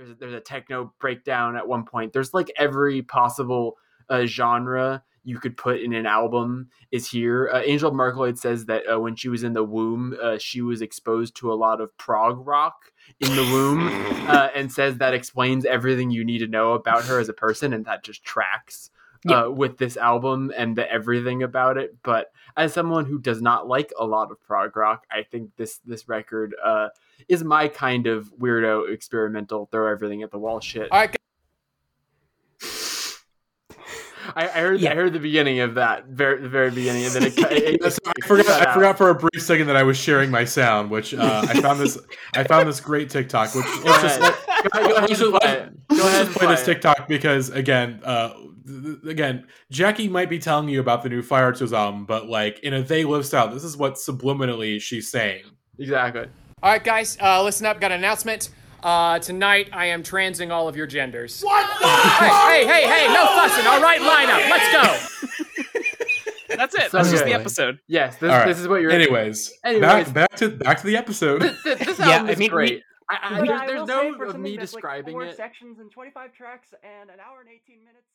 there's a, there's a techno breakdown at one point. There's like every possible uh, genre you could put in an album is here. Uh, Angel Marcloid says that uh, when she was in the womb, uh, she was exposed to a lot of prog rock in the womb, uh, and says that explains everything you need to know about her as a person, and that just tracks. Yeah. Uh, with this album and the everything about it, but as someone who does not like a lot of prog rock, I think this this record uh, is my kind of weirdo experimental throw everything at the wall shit. Right, I, I heard Yeah. I heard the beginning of that very the very beginning, and then it, it, That's- I forgot. I forgot for a brief second that I was sharing my sound, which uh, I found this. I found this great TikTok. Which Go let's just ahead. let, Go, go ahead let's and just, play let's- it. Go ahead just and play this it. TikTok because again, uh, again, Jackie might be telling you about the new Fire-Toolz album, but like in a they live style, this is what subliminally she's saying. Exactly. All right, guys, uh, listen up. Got an announcement. Uh, tonight, I am transing all of your genders. What? Hey, hey, hey, hey! No fussing. All right, lineup. Let's go. That's it. So That's just the episode. Yes, this, All right. this is what you're. Anyways, Anyways. back back to back to the episode. This, this, this Yeah, album I is mean, we- great. I, I, But there's I there's no of me that's, like, describing four it. sections and 25 tracks and an hour and 18 minutes.